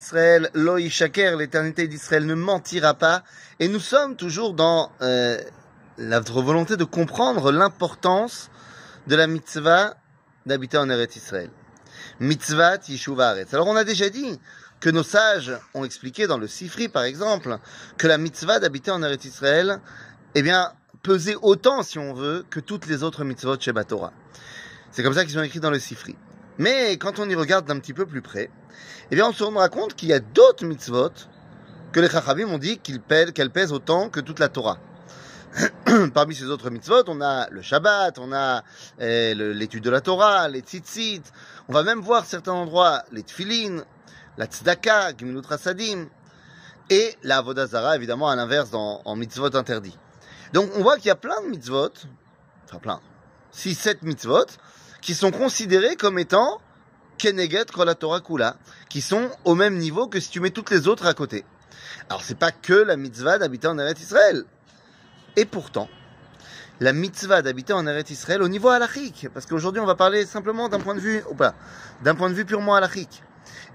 Israël, Loi Shaker, l'éternité d'Israël ne mentira pas. Et nous sommes toujours dans euh, notre volonté de comprendre l'importance de la mitzvah d'habiter en Eretz Israël. Mitzvah Yishuv Alors on a déjà dit que nos sages ont expliqué dans le Sifri par exemple que la mitzvah d'habiter en Eretz Israël, eh bien, pesait autant si on veut que toutes les autres mitzvot chez Torah. C'est comme ça qu'ils ont écrit dans le Sifri. Mais quand on y regarde d'un petit peu plus près, eh bien, on se rendra compte qu'il y a d'autres mitzvot que les Chachamim ont dit qu'elles pèsent autant que toute la Torah. Parmi ces autres mitzvot, on a le Shabbat, on a eh, l'étude de la Torah, les tzitzit. On va même voir certains endroits les tfilin, la tzedaka, gimilut et la vodazara, évidemment, à l'inverse, en mitzvot interdits. Donc, on voit qu'il y a plein de mitzvot, enfin plein, 6-7 mitzvot, qui sont considérés comme étant Keneget Kol Torah Kula, qui sont au même niveau que si tu mets toutes les autres à côté. Alors c'est pas que la mitzvah d'habiter en Eretz Israël. Et pourtant, la mitzvah d'habiter en Eretz Israël au niveau halachique, parce qu'aujourd'hui on va parler simplement d'un point de vue, ou pas, d'un point de vue purement halachique.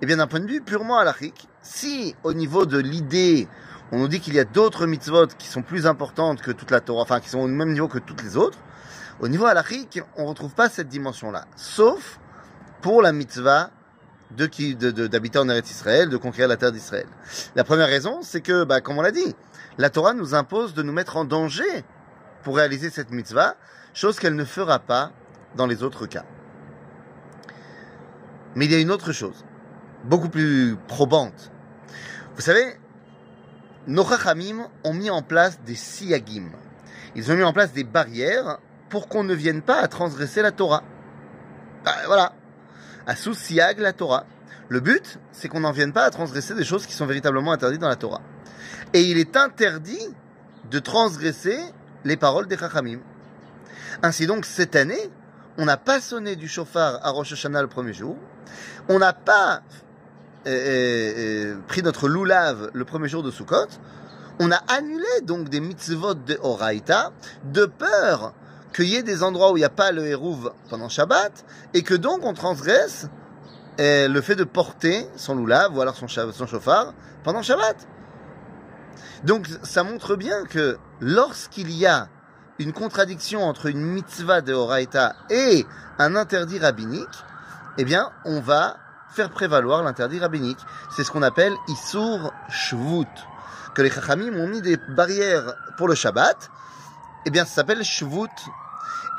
Eh bien d'un point de vue purement halachique, si au niveau de l'idée, on nous dit qu'il y a d'autres mitzvot qui sont plus importantes que toute la Torah, enfin qui sont au même niveau que toutes les autres, au niveau halachique, on ne retrouve pas cette dimension-là. Sauf pour la mitzvah de d'habiter en Eretz Israël, de conquérir la terre d'Israël. La première raison, c'est que, bah, comme on l'a dit, la Torah nous impose de nous mettre en danger pour réaliser cette mitzvah, chose qu'elle ne fera pas dans les autres cas. Mais il y a une autre chose, beaucoup plus probante. Vous savez, nos Chachamim ont mis en place des siyagim. Ils ont mis en place des barrières pour qu'on ne vienne pas à transgresser la Torah. Bah, voilà. À sous siag la Torah. Le but, c'est qu'on n'en vienne pas à transgresser des choses qui sont véritablement interdites dans la Torah. Et il est interdit de transgresser les paroles des Chachamim. Ainsi donc, cette année, on n'a pas sonné du chauffard à Rosh Hashanah le premier jour. On n'a pas euh, euh, euh, pris notre loulave le premier jour de Sukkot. On a annulé donc des mitzvot de Horaïta de peur qu'il y ait des endroits où il n'y a pas le Hérouv pendant Shabbat, et que donc on transgresse eh, le fait de porter son loulav ou alors son, chauffard pendant Shabbat. Donc ça montre bien que lorsqu'il y a une contradiction entre une mitzvah de Horaïta et un interdit rabbinique, eh bien on va faire prévaloir l'interdit rabbinique. C'est ce qu'on appelle Isur Shvut. Que les Chachamim ont mis des barrières pour le Shabbat, eh bien ça s'appelle Shvut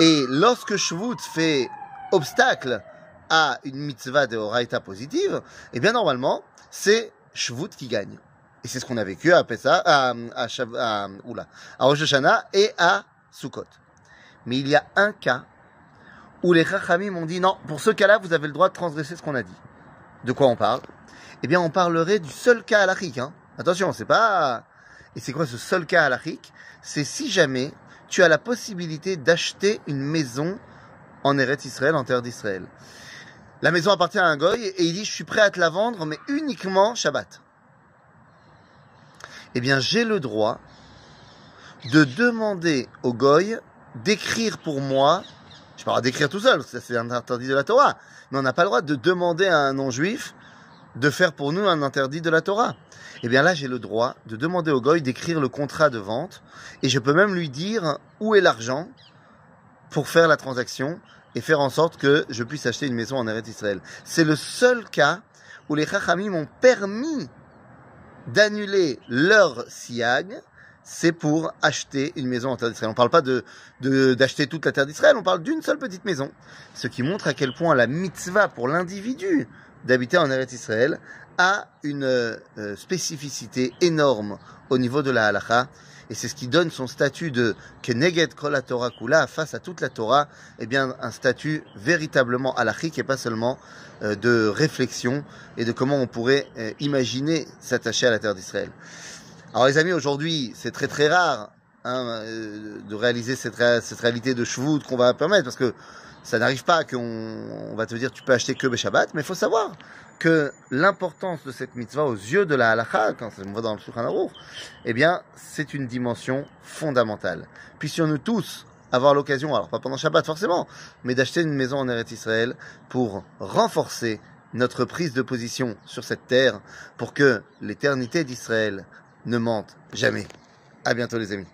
et lorsque Shvut fait obstacle à une mitzvah de Horaïta positive, eh bien normalement, c'est Shvut qui gagne. Et c'est ce qu'on a vécu à Pessa, à, à, à, à Rosh Hashanah et à Sukkot. Mais il y a un cas où les Chachamim m'ont dit non, pour ce cas-là, vous avez le droit de transgresser ce qu'on a dit. De quoi on parle? Eh bien, on parlerait du seul cas halachique. Hein. Attention, c'est pas... Et c'est quoi ce seul cas halachique? C'est si jamais tu as la possibilité d'acheter une maison en Eretz Israël, en terre d'Israël. La maison appartient à un goy et il dit je suis prêt à te la vendre, mais uniquement Shabbat. Eh bien, j'ai le droit de demander au goy d'écrire pour moi. Je parle d'écrire tout seul, que c'est interdit de la Torah. Mais on n'a pas le droit de demander à un non-juif de faire pour nous un interdit de la Torah. Eh bien là, j'ai le droit de demander au goy d'écrire le contrat de vente et je peux même lui dire où est l'argent pour faire la transaction et faire en sorte que je puisse acheter une maison en Eretz Israël. C'est le seul cas où les Chachamim m'ont permis d'annuler leur siag, c'est pour acheter une maison en terre d'Israël. On ne parle pas de, d'acheter toute la terre d'Israël, on parle d'une seule petite maison. Ce qui montre à quel point la mitzvah pour l'individu d'habiter en Eretz Israël a une euh, spécificité énorme au niveau de la halacha. Et c'est ce qui donne son statut de Keneged Kol Torah Kula face à toute la Torah, eh bien, un statut véritablement halachique et pas seulement euh, de réflexion et de comment on pourrait euh, imaginer s'attacher à la terre d'Israël. Alors les amis, aujourd'hui, c'est très très rare hein, de réaliser cette, réalité de Shvut qu'on va permettre parce que ça n'arrive pas qu'on va te dire tu peux acheter que Shabbat, mais il faut savoir que l'importance de cette mitzvah aux yeux de la halakha, quand on va dans le Shulchan Aruch, eh bien, c'est une dimension fondamentale. Puissions-nous tous avoir l'occasion, alors pas pendant Shabbat forcément, mais d'acheter une maison en Eretz Israël pour renforcer notre prise de position sur cette terre pour que l'éternité d'Israël ne mente jamais. À bientôt les amis.